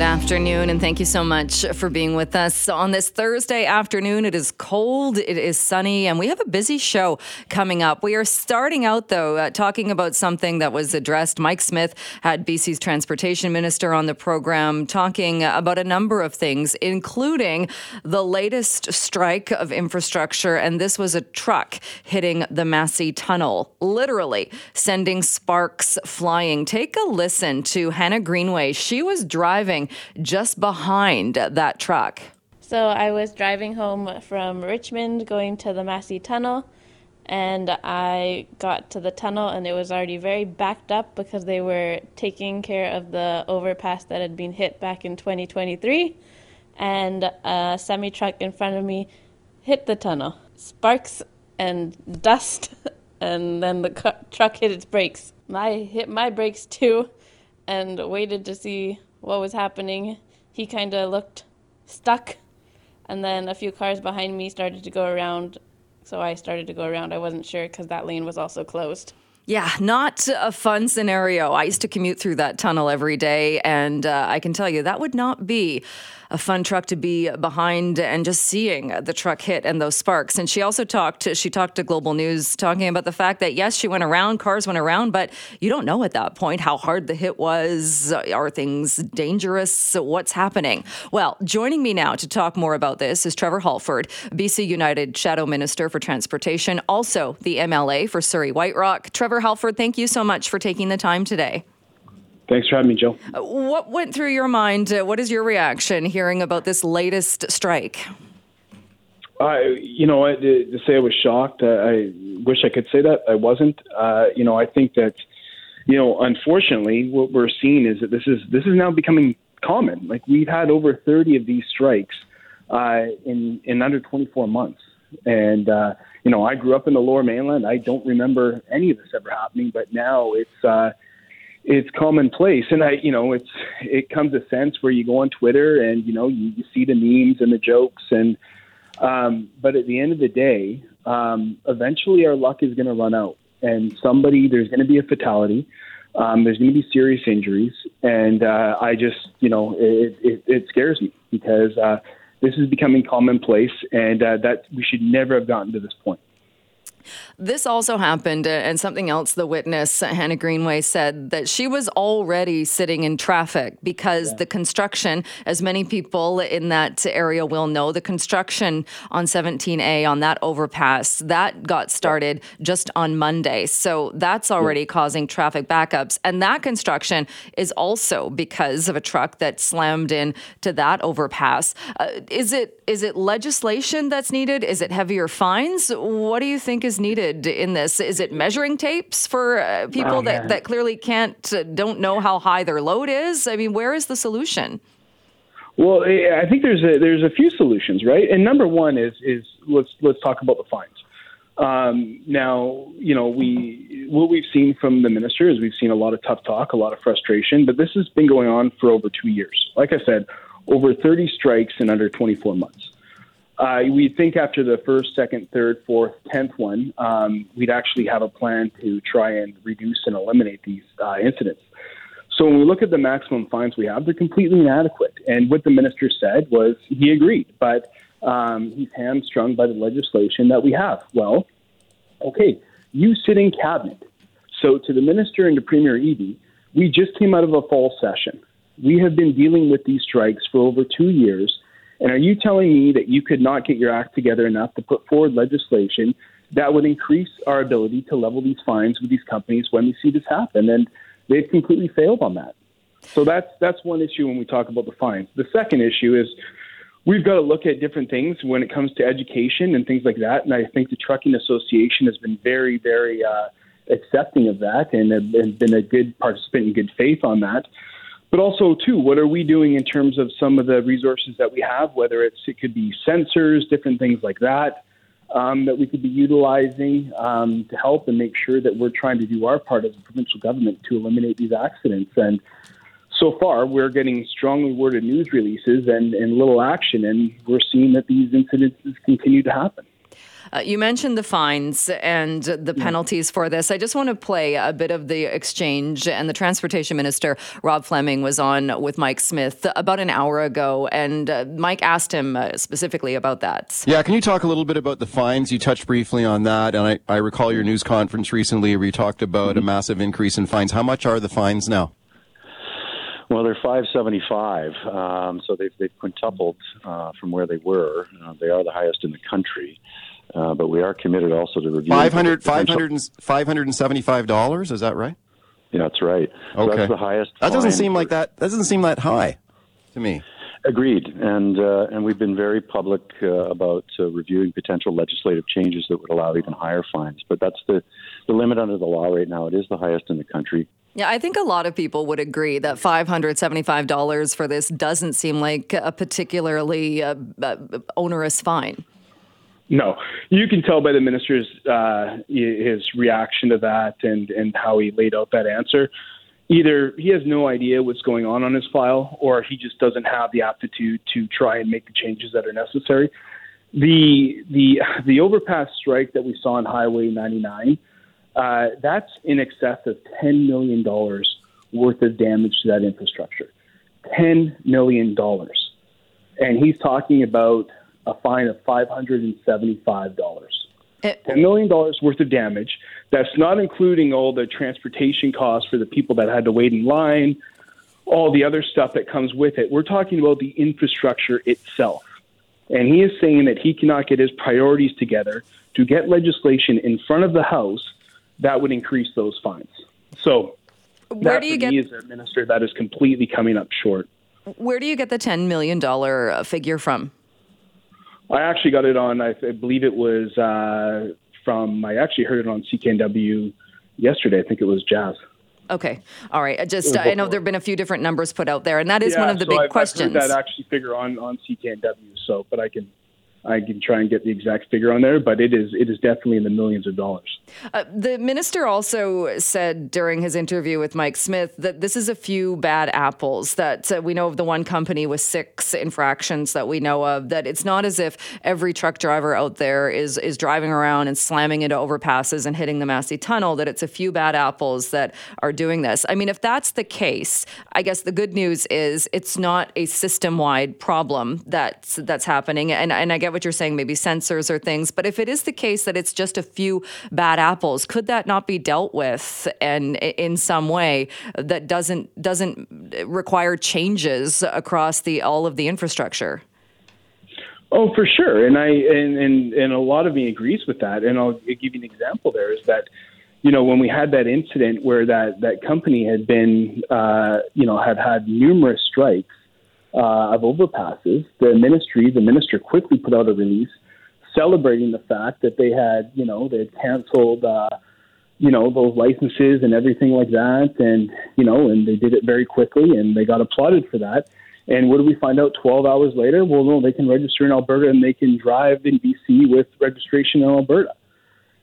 Good afternoon, and thank you so much for being with us on this Thursday afternoon. It is cold, it is sunny, and we have a busy show coming up. We are starting out, though, uh, talking about something that was addressed. Mike Smith had BC's transportation minister on the program, talking about a number of things, including the latest strike of infrastructure. And this was a truck hitting the Massey Tunnel, literally sending sparks flying. Take a listen to Hannah Greenway. She was driving just behind that truck. So I was driving home from Richmond going to the Massey Tunnel and I got to the tunnel and it was already very backed up because they were taking care of the overpass that had been hit back in 2023 and a semi truck in front of me hit the tunnel. Sparks and dust and then the truck hit its brakes. I hit my brakes too and waited to see what was happening. He kind of looked stuck, and then a few cars behind me started to go around. So I started to go around. I wasn't sure because that lane was also closed. Yeah, not a fun scenario. I used to commute through that tunnel every day, and uh, I can tell you that would not be a fun truck to be behind and just seeing the truck hit and those sparks. And she also talked, she talked to Global News talking about the fact that yes, she went around, cars went around, but you don't know at that point how hard the hit was. Are things dangerous? What's happening? Well, joining me now to talk more about this is Trevor Halford, BC United Shadow Minister for Transportation, also the MLA for Surrey White Rock. Trevor Halford, thank you so much for taking the time today. Thanks for having me, Jill. Uh, what went through your mind? Uh, what is your reaction hearing about this latest strike? I, you know, I, to say I was shocked, I wish I could say that I wasn't. Uh, you know, I think that, you know, unfortunately, what we're seeing is that this is this is now becoming common. Like we've had over 30 of these strikes uh, in in under 24 months, and uh, you know, I grew up in the Lower Mainland. I don't remember any of this ever happening, but now it's. Uh, it's commonplace. And i you know it's it comes a sense where you go on twitter and you know you, you see the memes and the jokes and um but at the end of the day um eventually our luck is going to run out. And somebody there's going to be a fatality. Um there's going to be serious injuries. And uh i just you know it it, it scares me because uh this is becoming commonplace. And uh, that we should never have gotten to this point this also happened, uh, and something else the witness, Hannah Greenway, said that she was already sitting in traffic because yeah. the construction, as many people in that area will know, the construction on 17A on that overpass, that got started just on Monday. So that's already yeah. causing traffic backups. And that construction is also because of a truck that slammed in to that overpass. Uh, is it is it legislation that's needed? Is it heavier fines? What do you think is needed in this? Is it measuring tapes for uh, people oh, that, that clearly can't, uh, don't know how high their load is? I mean, where is the solution? Well, I think there's a, there's a few solutions, right? And number one is is let's let's talk about the fines. Um, now, you know, we what we've seen from the minister is we've seen a lot of tough talk, a lot of frustration, but this has been going on for over two years. Like I said, over 30 strikes in under 24 months. Uh, we think after the first, second, third, fourth, tenth one, um, we'd actually have a plan to try and reduce and eliminate these uh, incidents. So when we look at the maximum fines we have, they're completely inadequate. And what the minister said was he agreed, but um, he's hamstrung by the legislation that we have. Well, okay, you sit in cabinet. So to the minister and to Premier Eby, we just came out of a fall session. We have been dealing with these strikes for over two years and are you telling me that you could not get your act together enough to put forward legislation that would increase our ability to level these fines with these companies when we see this happen? And they've completely failed on that. So that's that's one issue when we talk about the fines. The second issue is we've got to look at different things when it comes to education and things like that. And I think the Trucking Association has been very, very uh, accepting of that and, and been a good participant in good faith on that but also too what are we doing in terms of some of the resources that we have whether it's it could be sensors different things like that um, that we could be utilizing um, to help and make sure that we're trying to do our part as a provincial government to eliminate these accidents. And so far we're getting strongly worded news releases and, and little action and we're seeing that these incidences continue to happen Uh, you mentioned the fines and the penalties for this. I just want to play a bit of the exchange. And the transportation minister, Rob Fleming, was on with Mike Smith about an hour ago. And uh, Mike asked him uh, specifically about that. Yeah, can you talk a little bit about the fines? You touched briefly on that. And I, I recall your news conference recently where you talked about a massive increase in fines. How much are the fines now? Well, they're 575, um, so they've, they've quintupled uh, from where they were. Uh, they are the highest in the country, uh, but we are committed also to reviewing 500, 500 $575, is that right? Yeah, that's right. So Okay. that's the highest. That doesn't seem like that. That doesn't seem that high to me. Agreed, and uh, and we've been very public uh, about uh, reviewing potential legislative changes that would allow even higher fines. But that's the the limit under the law right now. It is the highest in the country. Yeah, I think a lot of people would agree that $575 for this doesn't seem like a particularly uh, uh, onerous fine. No, you can tell by the minister's uh, his reaction to that and and how he laid out that answer. Either he has no idea what's going on on his file, or he just doesn't have the aptitude to try and make the changes that are necessary. The the the overpass strike that we saw on Highway 99, uh, that's in excess of 10 million dollars worth of damage to that infrastructure. 10 million dollars, and he's talking about a fine of $575. It- $10 million worth of damage. That's not including all the transportation costs for the people that had to wait in line, all the other stuff that comes with it. We're talking about the infrastructure itself. And he is saying that he cannot get his priorities together to get legislation in front of the House that would increase those fines. So, Where that do you get me as a minister, that is completely coming up short. where do you get the $10 million uh, figure from? I actually got it on. I, I believe it was uh, from. I actually heard it on CKNW yesterday. I think it was Jazz. Okay. All right. I Just I know there have been a few different numbers put out there, and that is Yeah, one of the so big I've, questions. I've heard that actually figure on on CKNW. So, but I can I can try and get the exact figure on there. But it is it is definitely in the millions of dollars. Uh, the minister also said during his interview with Mike Smith that this is a few bad apples. That uh, we know of the one company with six infractions that we know of. That it's not as if every truck driver out there is is driving around and slamming into overpasses and hitting the Massey Tunnel. That it's a few bad apples that are doing this. I mean, if that's the case, I guess the good news is it's not a system wide problem that's that's happening. And and I get what you're saying, maybe sensors or things. But if it is the case that it's just a few bad apples, could that not be dealt with and in some way that doesn't doesn't require changes across the all of the infrastructure? Oh, for sure, and I and, and and a lot of me agrees with that. And I'll give you an example. There is that, you know, when we had that incident where that that company had been, uh, you know, had had numerous strikes uh, of overpasses, the ministry, the minister quickly put out a release celebrating the fact that they had, you know, they had canceled. Uh, you know those licenses and everything like that. And you know and they did it very quickly and they got applauded for that. And what do we find out 12 hours later? Well no they can register in alberta and they can drive in bc with registration in alberta.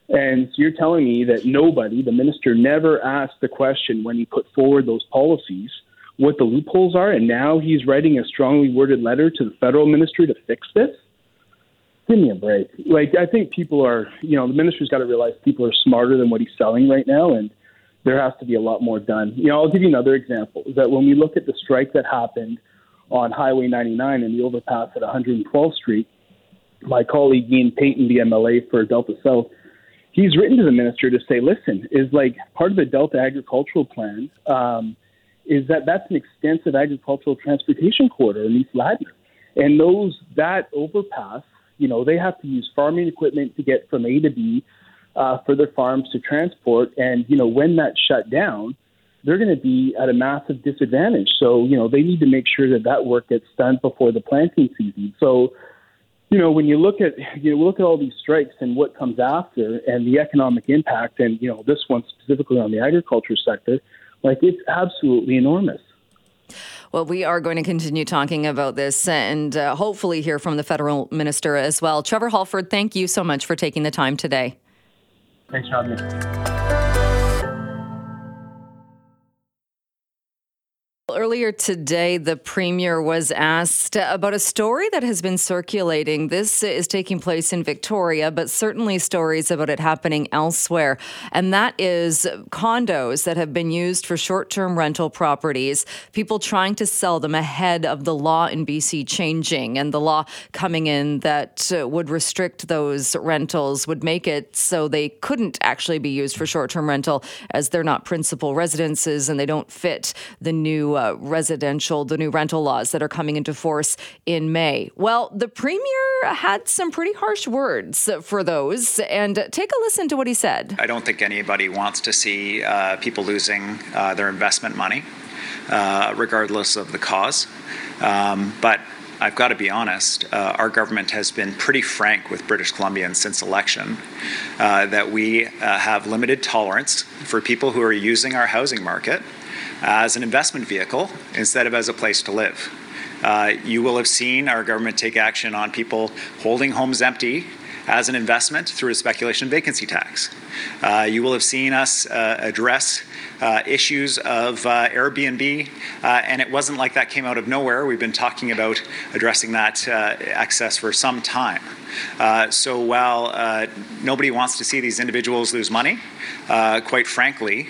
And so you're telling me that nobody the minister never asked the question when he put forward those policies what the loopholes are and now he's writing a strongly worded letter to the federal ministry to fix this give me a break. Like I think people are, you know, the minister's got to realize people are smarter than what he's selling right now, and there has to be a lot more done. You know, I'll give you another example. Is that when we look at the strike that happened on Highway 99 and the overpass at 112th Street, my colleague Ian Paton, the MLA for Delta South, he's written to the minister to say, listen, is like part of the Delta agricultural plan. Um, is that that's an extensive agricultural transportation corridor in East Ladner, and those that overpass you know, they have to use farming equipment to get from A to B uh, for their farms to transport. And, you know, when that's shut down, they're going to be at a massive disadvantage. So, you know, they need to make sure that that work gets done before the planting season. So, you know, when you look at you know look at all these strikes and what comes after and the economic impact, and you know this one specifically on the agriculture sector, like it's absolutely enormous. Well, we are going to continue talking about this and uh, hopefully hear from the federal minister as well. Trevor Halford, thank you so much for taking the time today. Thanks for having me. Earlier today, the Premier was asked about a story that has been circulating. This is taking place in Victoria, but certainly stories about it happening elsewhere. And that is condos that have been used for short term rental properties, people trying to sell them ahead of the law in BC changing and the law coming in that uh, would restrict those rentals, would make it so they couldn't actually be used for short term rental as they're not principal residences and they don't fit the new uh, residential, the new rental laws that are coming into force in May. Well, the premier had some pretty harsh words for those, and take a listen to what he said. I don't think anybody wants to see uh, people losing uh, their investment money, uh, regardless of the cause. Um, but I've got to be honest, uh, our government has been pretty frank with British Columbians since election uh, that we uh, have limited tolerance for people who are using our housing market as an investment vehicle instead of as a place to live. Uh, you will have seen our government take action on people holding homes empty as an investment through a speculation vacancy tax. Uh, you will have seen us uh, address uh, issues of uh, Airbnb, uh, and it wasn't like that came out of nowhere. We've been talking about addressing that access for some time. so while nobody wants to see these individuals lose money, quite frankly,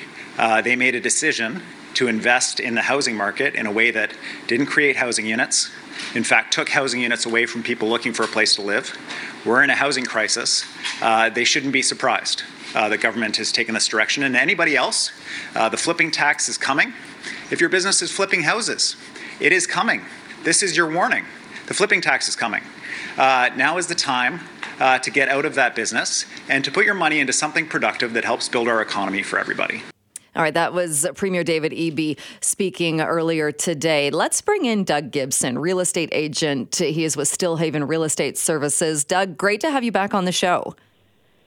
they made a decision to invest in the housing market in a way that didn't create housing units, in fact, took housing units away from people looking for a place to live. We're in a housing crisis. Uh, they shouldn't be surprised. Uh, the government has taken this direction. And anybody else, uh, the flipping tax is coming. If your business is flipping houses, it is coming. This is your warning. The flipping tax is coming. Uh, now is the time uh, to get out of that business and to put your money into something productive that helps build our economy for everybody. All right, that was Premier David Eby speaking earlier today. Let's bring in Doug Gibson, real estate agent. He is with Stilhavn Real Estate Services. Doug, great to have you back on the show.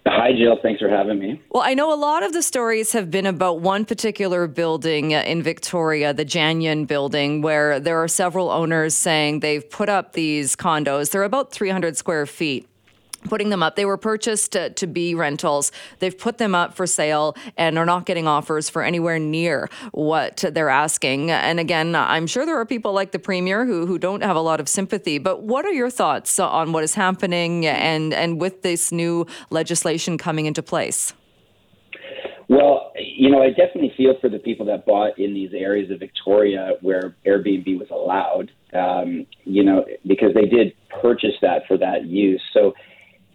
Hi, Jill. Thanks for having me. Well, I know a lot of the stories have been about one particular building in Victoria, the Janion building, where there are several owners saying they've put up these condos. They're about 300 square feet putting them up. They were purchased to, to, be rentals. They've put them up for sale and are not getting offers for anywhere near what they're asking. And again, I'm sure there are people like the premier who who don't have a lot of sympathy. But what are your thoughts on what is happening and and with this new legislation coming into place? Well, you know, I definitely feel for the people that bought in these areas of Victoria where Airbnb was allowed. Um, you know, because they did purchase that for that use. So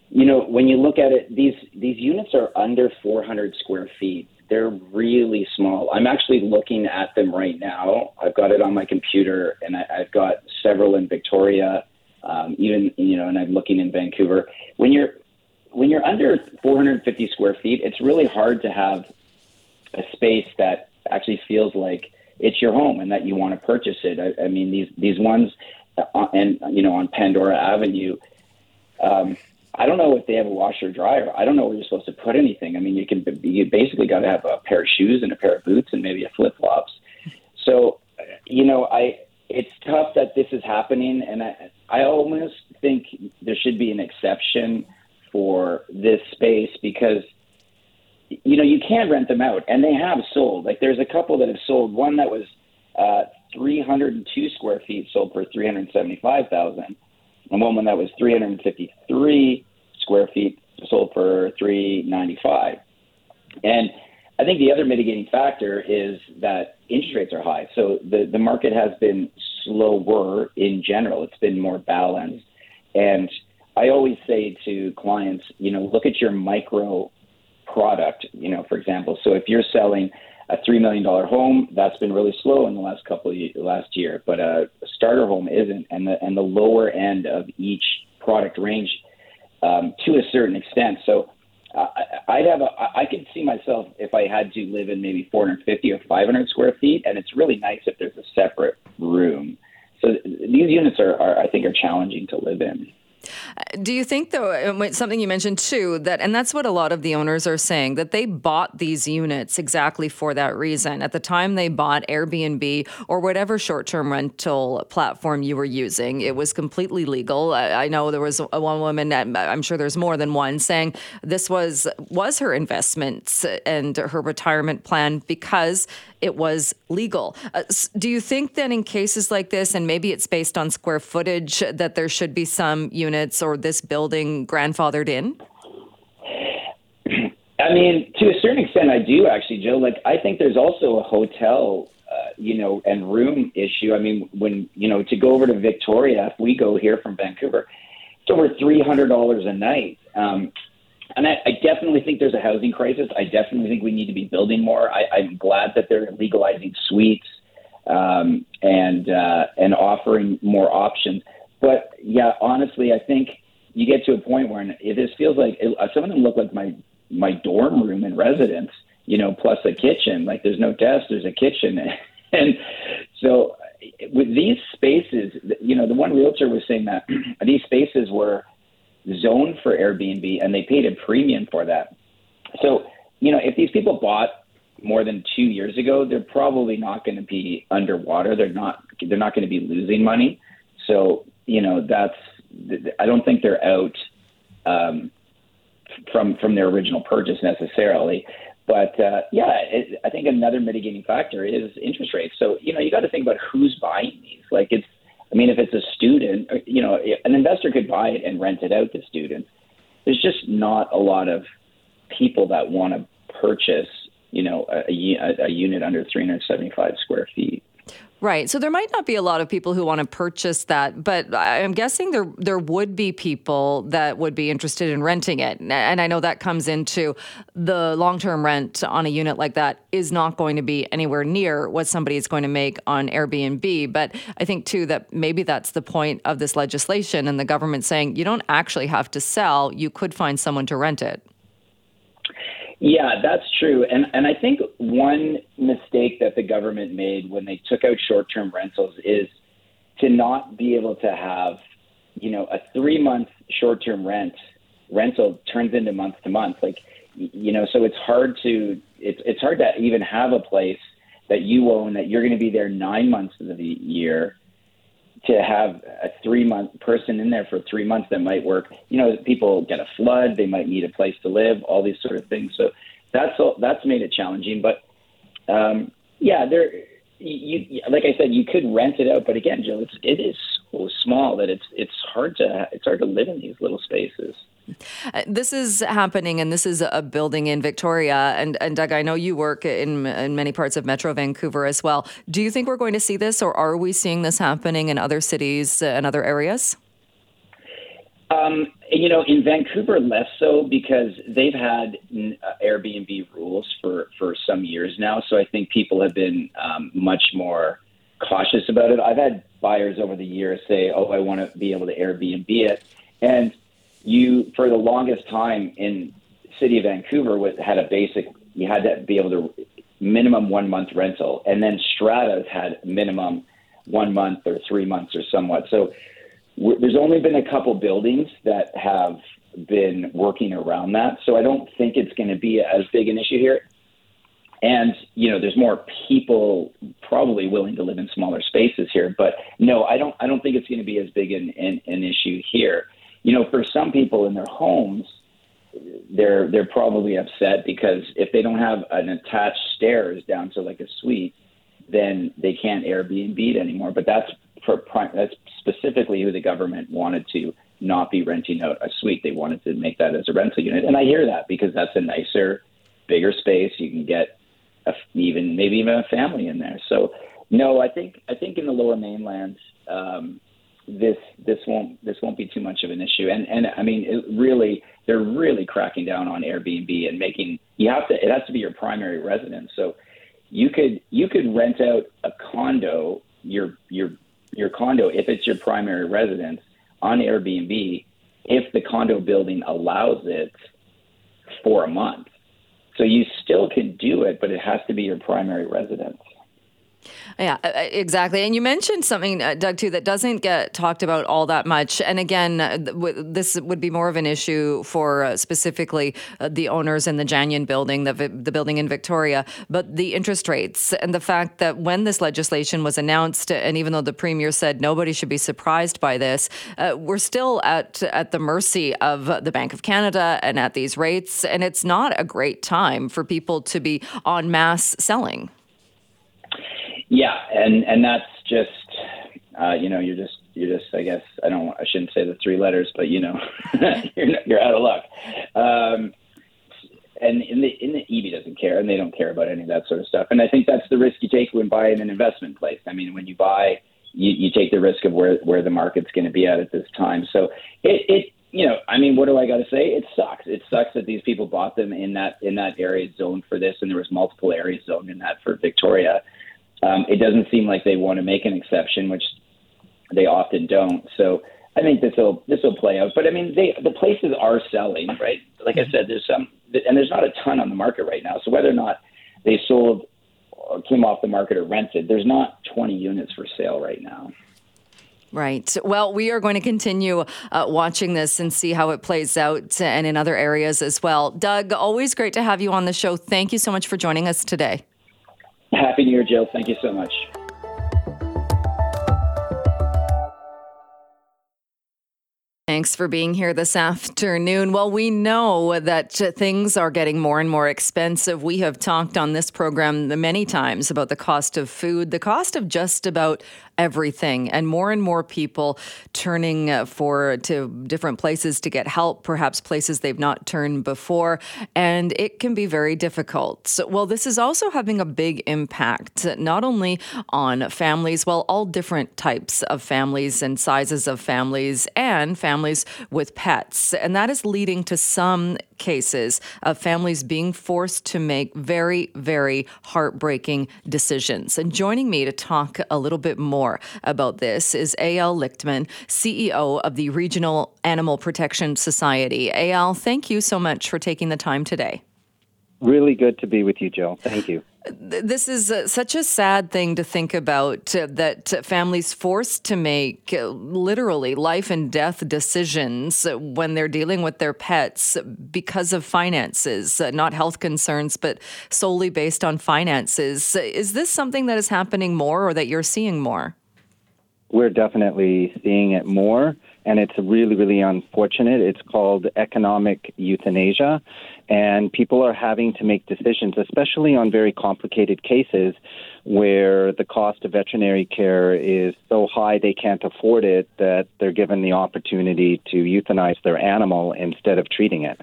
you know, when you look at it, these these units are under 400 square feet. They're really small. I'm actually looking at them right now. I've got it on my computer, and I, I've got several in Victoria, um, even you know, and I'm looking in Vancouver. When you're when you're under 450 square feet, it's really hard to have a space that actually feels like it's your home and that you want to purchase it. I, I mean, these these ones, uh, and you know, on Pandora Avenue. Um, I don't know if they have a washer or dryer. I don't know where you're supposed to put anything. I mean, you can you basically got to have a pair of shoes and a pair of boots and maybe a flip flops. So, you know, I it's tough that this is happening, and I I almost think there should be an exception for this space because you know you can rent them out, and they have sold. Like there's a couple that have sold. One that was uh, 302 square feet sold for 375,000 and one that was 353 square feet sold for 395. And I think the other mitigating factor is that interest rates are high. So the, the market has been slower in general. It's been more balanced. And I always say to clients, you know, look at your micro product, you know, for example. So if you're selling a three million dollar home that's been really slow in the last couple of last year, but a starter home isn't, and the and the lower end of each product range um, to a certain extent. So uh, I'd have a I could see myself if I had to live in maybe 450 or 500 square feet, and it's really nice if there's a separate room. So these units are, are I think are challenging to live in. Do you think, though, uh, something you mentioned too, that, and that's what a lot of the owners are saying, that they bought these units exactly for that reason. At the time they bought Airbnb or whatever short term rental platform you were using, it was completely legal. I, know there was a, one woman, I'm sure there's more than one, saying this was was her investments and her retirement plan because it was legal. Uh, do you think then in cases like this, and maybe it's based on square footage, that there should be some units or this building grandfathered in? I mean, to a certain extent, I do actually, Joe. Like, I think there's also a hotel, uh, you know, and room issue. I mean, when you know to go over to Victoria, if we go here from Vancouver, it's over three hundred dollars a night. Um, and I, I definitely think there's a housing crisis. I definitely think we need to be building more. I, I'm glad that they're legalizing suites um, and uh, and offering more options. But yeah, honestly, I think you get to a point where it this feels like it, some of them look like my my dorm room in residence. You know, plus a kitchen. Like there's no desk, there's a kitchen, and so with these spaces, you know, the one realtor was saying that these spaces were zoned for Airbnb and they paid a premium for that. So, you know, if these people bought more than two years ago, they're probably not going to be underwater. They're not. They're not going to be losing money. So, you know, that's. I don't think they're out um, from from their original purchase necessarily. But uh, yeah, it, I think another mitigating factor is interest rates. So you know, you got to think about who's buying these. Like it's I mean, if it's a student, uh, you know, an investor could buy it and rent it out to students. There's just not a lot of people that want to purchase, you know, a, a, a unit under 375 square feet. Right. So there might not be a lot of people who want to purchase that, but I'm guessing there there would be people that would be interested in renting it. And I know that comes into the long-term rent on a unit like that is not going to be anywhere near what somebody is going to make on Airbnb, but I think too that maybe that's the point of this legislation and the government saying you don't actually have to sell, you could find someone to rent it. Yeah, that's true. And and I think one mistake that the government made when they took out short-term rentals is to not be able to have, you know, a 3-month short-term rent rental turns into month to month. Like you know, so it's hard to it's it's hard to even have a place that you own that you're going to be there 9 months of the year to have a three month person in there for three months that might work. You know, people get a flood, they might need a place to live, all these sort of things. So that's all, that's made it challenging. But um, yeah, there, you, like I said, you could rent it out, but again, Jill, it's, it is so small that it's it's hard to it's hard to live in these little spaces. Uh, this is happening, and this is a building in Victoria. And, and Doug, I know you work in, in many parts of Metro Vancouver as well. Do you think we're going to see this, or are we seeing this happening in other cities and other areas? Um, you know, in Vancouver, less so because they've had uh, Airbnb rules for, for some years now. So I think people have been um, much more cautious about it. I've had buyers over the years say, "Oh, I want to be able to Airbnb it," and you for the longest time in city of Vancouver with, had a basic you had to be able to minimum one month rental, and then Stratas had minimum one month or three months or somewhat. So w- there's only been a couple buildings that have been working around that. So I don't think it's going to be as big an issue here. And you know, there's more people probably willing to live in smaller spaces here. But no, I don't. I don't think it's going to be as big an, an, an issue here you know, for some people in their homes, they're they're probably upset because if they don't have an attached stairs down to like a suite, then they can't Airbnb it anymore. But that's for that's specifically who the government wanted to not be renting out a suite. They wanted to make that as a rental unit, and I hear that because that's a nicer, bigger space. You can get a, even maybe even a family in there. So no, I think I think in the Lower Mainland. Um, this this won't this won't be too much of an issue. And and I mean, it really they're really cracking down on Airbnb and making you have to it has to be your primary residence. So you could you could rent out a condo your your your condo if it's your primary residence on Airbnb if the condo building allows it for a month. So you still can do it, but it has to be your primary residence. Yeah, uh, uh, exactly. And you mentioned something, uh, Doug, too, that doesn't get talked about all that much. And again, this would be more of an issue for specifically the owners in the Janion building, the, the building in Victoria, but the interest rates and the fact that when this legislation was announced, and even though the premier said nobody should be surprised by this, uh, we're still at at the mercy of the Bank of Canada and at these rates, and it's not a great time for people to be en masse selling. Yeah, and and that's just uh, you know you're just you're just I guess I don't I shouldn't say the three letters, but you know you're you're out of luck. Um, and in the in the Eby doesn't care, and they don't care about any of that sort of stuff. And I think that's the risk you take when buying an investment place. I mean, when you buy, you, you take the risk of where where the market's going to be at at this time. So it, it you know, I mean, what do I got to say? It sucks. It sucks that these people bought them in that in that area zone for this, and there was multiple areas zoned in that for Victoria. Um, it doesn't seem like they want to make an exception, which they often don't. So I think this will this will play out. But I mean, they the places are selling, right? Like I said, there's some, and there's not a ton on the market right now. So whether or not they sold, or came off the market or rented, there's not 20 units for sale right now. Right. Well, we are going to continue uh, watching this and see how it plays out and in other areas as well. Doug, always great to have you on the show. Thank you so much for joining us today. Happy New Year, Jill. Thank you so much. Thanks for being here this afternoon. Well, we know that things are getting more and more expensive. We have talked on this program many times about the cost of food, the cost of just about everything. And more and more people turning uh, for to different places to get help perhaps places they've not turned before. And it can be very difficult. So, well this is also having a big impact not only on families well all different types of families and sizes of families and families with pets. And that is leading to some cases of families being forced to make very, very heartbreaking decisions. And joining me to talk a little bit more about this is Eyal Lichtmann, CEO of the Regional Animal Protection Society. Eyal, thank you so much for taking the time today. Really good to be with you, Jill. Thank you. This is uh, such a sad thing to think about uh, that families forced to make uh, literally life and death decisions when they're dealing with their pets because of finances, uh, not health concerns, but solely based on finances. Is this something that is happening more or that you're seeing more? We're definitely seeing it more and it's really, really unfortunate. It's called economic euthanasia, and people are having to make decisions, especially on very complicated cases where the cost of veterinary care is so high they can't afford it that they're given the opportunity to euthanize their animal instead of treating it.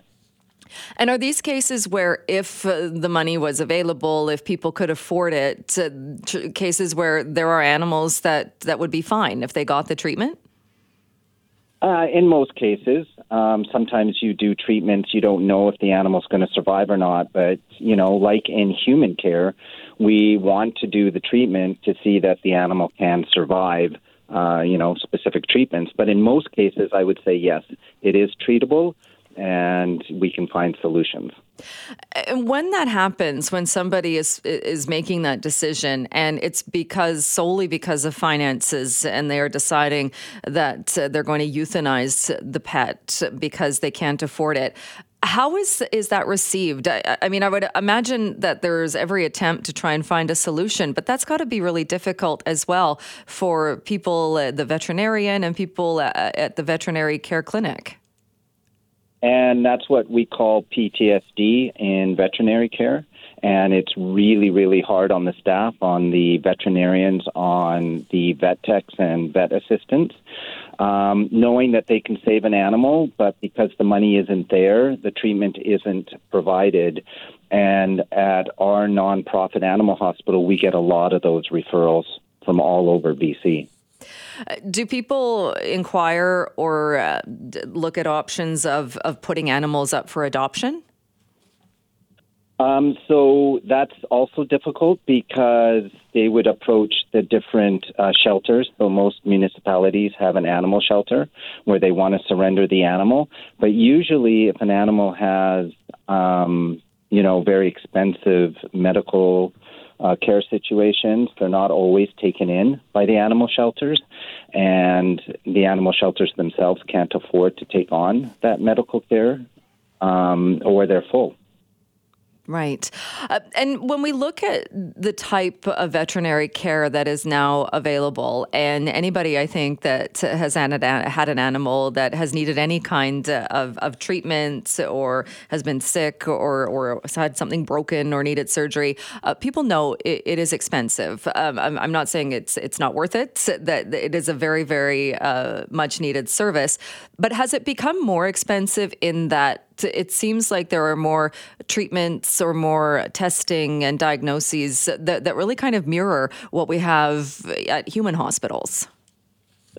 And are these cases where, if uh, the money was available, if people could afford it, uh, tr- cases where there are animals that, that would be fine if they got the treatment? Uh, in most cases, um, sometimes you do treatments, you don't know if the animal's going to survive or not. But, you know, like in human care, we want to do the treatment to see that the animal can survive, uh, you know, specific treatments. But in most cases, I would say yes, it is treatable and we can find solutions. And when that happens, when somebody is is making that decision, and it's because solely because of finances, and they are deciding that uh, they're going to euthanize the pet because they can't afford it. How is is that received? I, I, mean, I would imagine that there's every attempt to try and find a solution, but that's got to be really difficult as well for people, uh, the veterinarian, and people uh, at the veterinary care clinic. And that's what we call PTSD in veterinary care. And it's really, really hard on the staff, on the veterinarians, on the vet techs and vet assistants, um, knowing that they can save an animal, but because the money isn't there, the treatment isn't provided. And at our nonprofit animal hospital, we get a lot of those referrals from all over BC. Do people inquire or uh, look at options of, of putting animals up for adoption? Um, so that's also difficult because they would approach the different uh, shelters. So most municipalities have an animal shelter where they want to surrender the animal. But usually, if an animal has, um, you know, very expensive medical uh, care situations. They're not always taken in by the animal shelters, and the animal shelters themselves can't afford to take on that medical care, um, or they're full. Right. Uh, and when we look at the type of veterinary care that is now available, and anybody I think that has had an animal that has needed any kind of, of treatment or has been sick or, or had something broken or needed surgery, uh, people know it, it is expensive. Um, I'm, I'm, not saying it's it's not worth it, that it is a very, very uh, much needed service. But has it become more expensive in that it seems like there are more treatments or more testing and diagnoses that, that really kind of mirror what we have at human hospitals.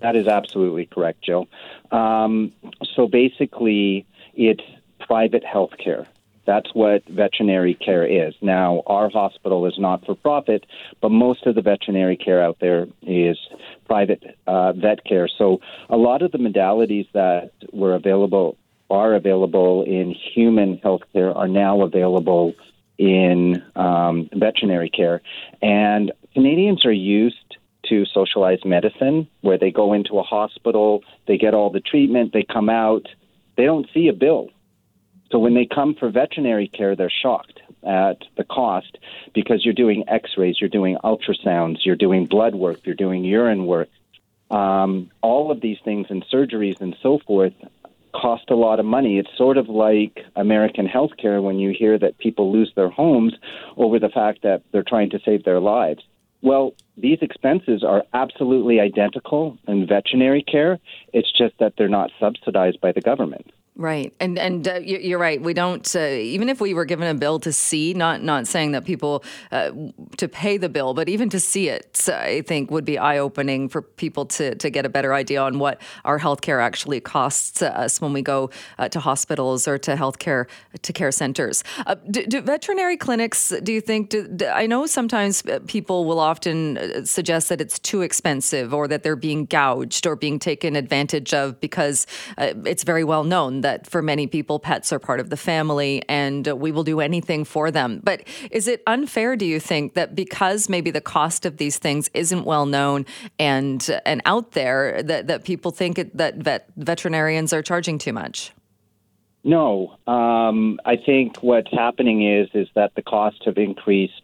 That is absolutely correct, Jill. Um, so basically, it's private health care. That's what veterinary care is. Now, our hospital is not for profit, but most of the veterinary care out there is private uh, vet care. So, a lot of the modalities that were available are available in human healthcare are now available in um, veterinary care. And Canadians are used to socialized medicine, where they go into a hospital, they get all the treatment, they come out, they don't see a bill. So when they come for veterinary care, they're shocked at the cost because you're doing x rays, you're doing ultrasounds, you're doing blood work, you're doing urine work. Um, all of these things and surgeries and so forth cost a lot of money. It's sort of like American healthcare when you hear that people lose their homes over the fact that they're trying to save their lives. Well, these expenses are absolutely identical in veterinary care. It's just that they're not subsidized by the government. Right, and and uh, you're right. We don't uh, even if we were given a bill to see, not not saying that people uh, to pay the bill, but even to see it, I think would be eye opening for people to to get a better idea on what our healthcare actually costs us when we go uh, to hospitals or to healthcare to care centers. Uh, do, do, veterinary clinics? Do you think? Do, do, I know sometimes uh, people will often suggest that it's too expensive or that they're being gouged or being taken advantage of because it's very well known that for many people, pets are part of the family and we will do anything for them. But is it unfair, do you think, that because maybe the cost of these things isn't well known and and out there, that, that people think it, that vet, veterinarians are charging too much? No, um, I think what's happening is is that the costs have increased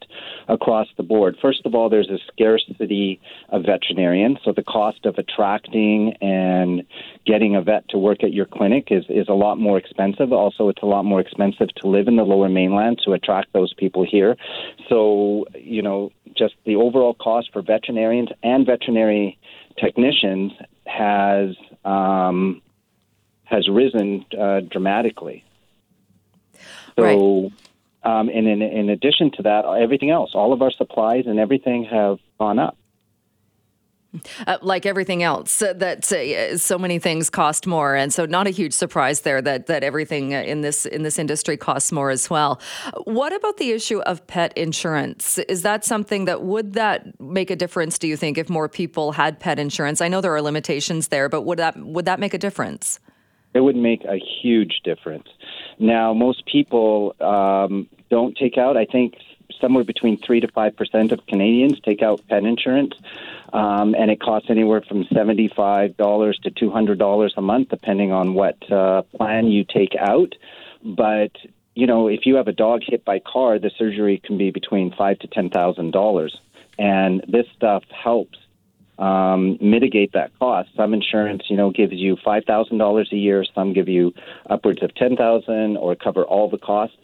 across the board. First of all, there's a scarcity of veterinarians, so the cost of attracting and getting a vet to work at your clinic is is a lot more expensive. Also, it's a lot more expensive to live in the Lower Mainland to attract those people here. So, you know, just the overall cost for veterinarians and veterinary technicians has um, has risen uh, dramatically. So, right. Um, and in, in addition to that, everything else, all of our supplies and everything have gone up. Uh, like everything else, uh, that uh, so many things cost more, and so not a huge surprise there that that everything in this in this industry costs more as well. What about the issue of pet insurance? Is that something that would that make a difference? Do you think if more people had pet insurance? I know there are limitations there, but would that would that make a difference? It would make a huge difference. Now, most people um, don't take out. I think somewhere between three to five percent of Canadians take out pet insurance, um, and it costs anywhere from seventy-five dollars to two hundred dollars a month, depending on what uh, plan you take out. But you know, if you have a dog hit by car, the surgery can be between five to ten thousand dollars, and this stuff helps um, mitigate that cost. Some insurance, you know, gives you five thousand dollars a year. Some give you upwards of ten thousand, or cover all the costs.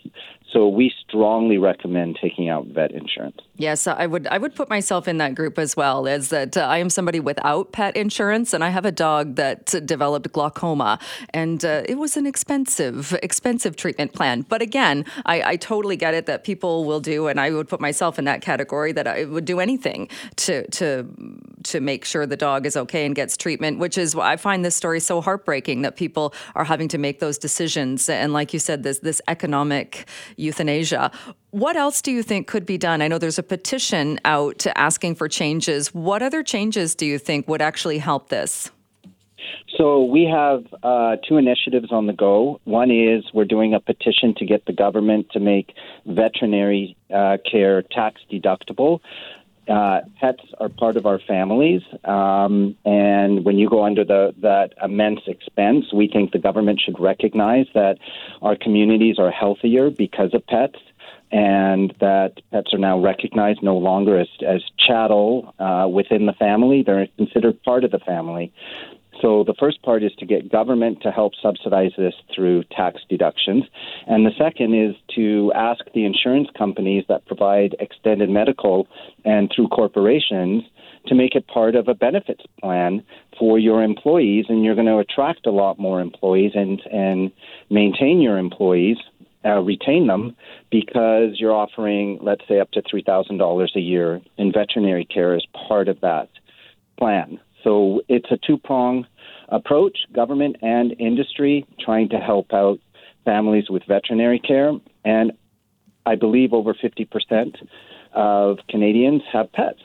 So we strongly recommend taking out vet insurance. Yes, I would. I would put myself in that group as well. Is that, uh, I am somebody without pet insurance, and I have a dog that developed glaucoma, and uh, it was an expensive, expensive treatment plan. But again, I, I, totally get it that people will do, and I would put myself in that category that I would do anything to to to make sure the dog is okay and gets treatment. Which is why I find this story so heartbreaking that people are having to make those decisions. And like you said, this this economic euthanasia. What else do you think could be done? I know there's a petition out asking for changes. What other changes do you think would actually help this? So we have uh, two initiatives on the go. One is we're doing a petition to get the government to make veterinary uh, care tax deductible. Uh, pets are part of our families, um, and when you go under the, that immense expense, we think the government should recognize that our communities are healthier because of pets and that pets are now recognized no longer as, as chattel uh, within the family. They're considered part of the family. So the first part is to get government to help subsidize this through tax deductions. And the second is to ask the insurance companies that provide extended medical and through corporations to make it part of a benefits plan for your employees and you're going to attract a lot more employees and and maintain your employees uh, retain them because you're offering, let's say, up to $3,000 a year in veterinary care as part of that plan. So it's a two prong approach government and industry trying to help out families with veterinary care. And I believe over 50% of Canadians have pets.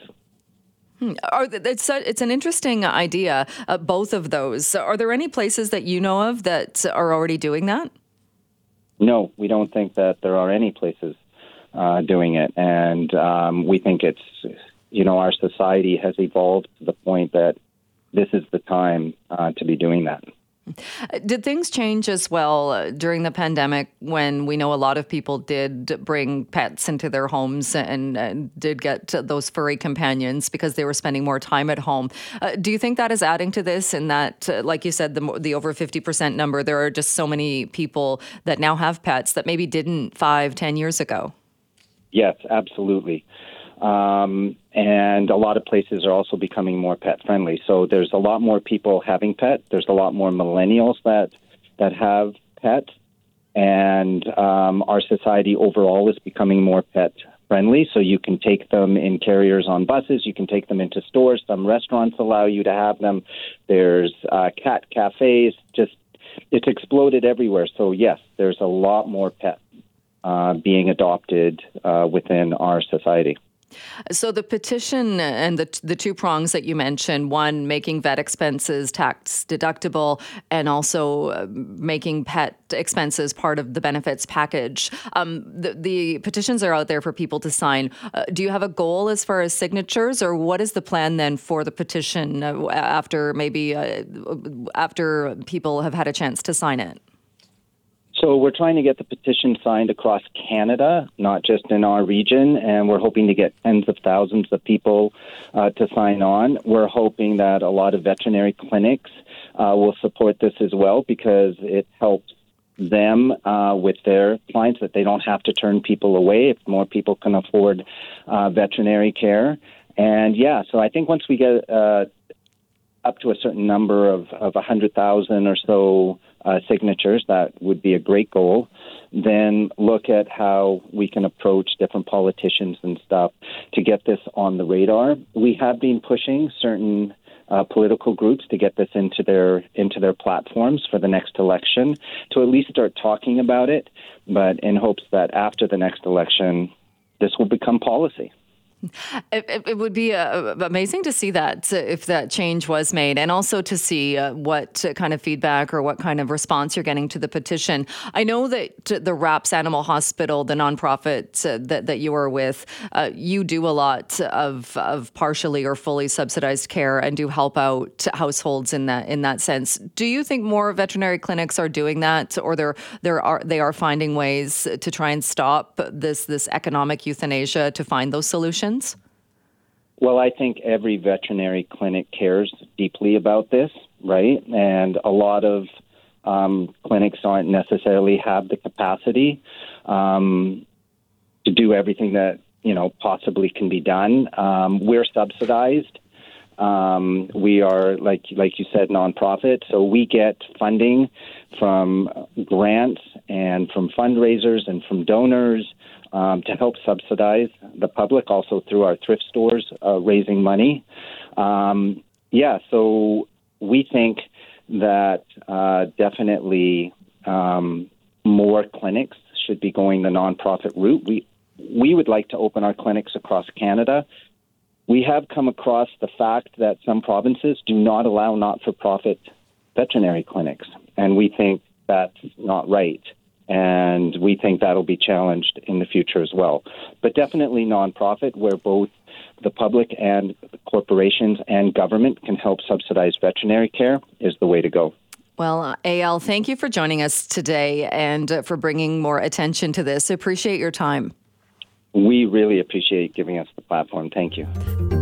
Hmm. It's, a, it's an interesting idea, uh, both of those. Are there any places that you know of that are already doing that? No, we don't think that there are any places uh, doing it, and um, we think it's you know our society has evolved to the point that this is the time uh, to be doing that. Did things change as well uh, during the pandemic when we know a lot of people did bring pets into their homes and, and did get those furry companions because they were spending more time at home? Uh, do you think that is adding to this? And that, uh, like you said, the, the over 50% number, there are just so many people that now have pets that maybe didn't five, ten years ago? Yes, absolutely. Um, and a lot of places are also becoming more pet friendly. So there's a lot more people having pets. There's a lot more millennials that that have pets, and um, our society overall is becoming more pet friendly. So you can take them in carriers on buses. You can take them into stores. Some restaurants allow you to have them. There's uh, cat cafes. Just it's exploded everywhere. So yes, there's a lot more pets uh, being adopted uh, within our society. So the petition and the the two prongs that you mentioned, one making vet expenses tax deductible, and also uh, making pet expenses part of the benefits package. Um, the, the, petitions are out there for people to sign. Uh, do you have a goal as far as signatures, or what is the plan then for the petition uh, after maybe uh, after people have had a chance to sign it? So we're trying to get the petition signed across Canada, not just in our region, and we're hoping to get tens of thousands of people uh, to sign on. We're hoping that a lot of veterinary clinics uh, will support this as well because it helps them uh, with their clients that they don't have to turn people away if more people can afford uh, veterinary care. And yeah, so I think once we get uh, up to a certain number of, of 100,000 or so uh, signatures, that would be a great goal. Then look at how we can approach different politicians and stuff to get this on the radar. We have been pushing certain uh, political groups to get this into their into their platforms for the next election to at least start talking about it, but in hopes that after the next election, this will become policy. It, it, would be uh, amazing to see that uh, if that change was made, and also to see uh, what kind of feedback or what kind of response you're getting to the petition. I know that the RAPS Animal Hospital, the nonprofit uh, that that you are with, uh, you do a lot of of partially or fully subsidized care and do help out households in that in that sense. Do you think more veterinary clinics are doing that, or there are they are finding ways to try and stop this this economic euthanasia to find those solutions? Well, I think every veterinary clinic cares deeply about this, right? And a lot of um, clinics aren't necessarily have the capacity um, to do everything that you know possibly can be done. Um, we're subsidized. Um, we are like like you said, nonprofit, so we get funding from grants and from fundraisers and from donors um, to help subsidize the public, also through our thrift stores, uh, raising money. Um, yeah, so we think that uh, definitely um, more clinics should be going the nonprofit route. We we would like to open our clinics across Canada. We have come across the fact that some provinces do not allow not-for-profit veterinary clinics. And we think that's not right. And we think that'll be challenged in the future as well. But definitely nonprofit, where both the public and corporations and government can help subsidize veterinary care, is the way to go. Well, Eyal, thank you for joining us today and uh, for bringing more attention to this. Appreciate your time. We really appreciate giving us the platform. Thank you.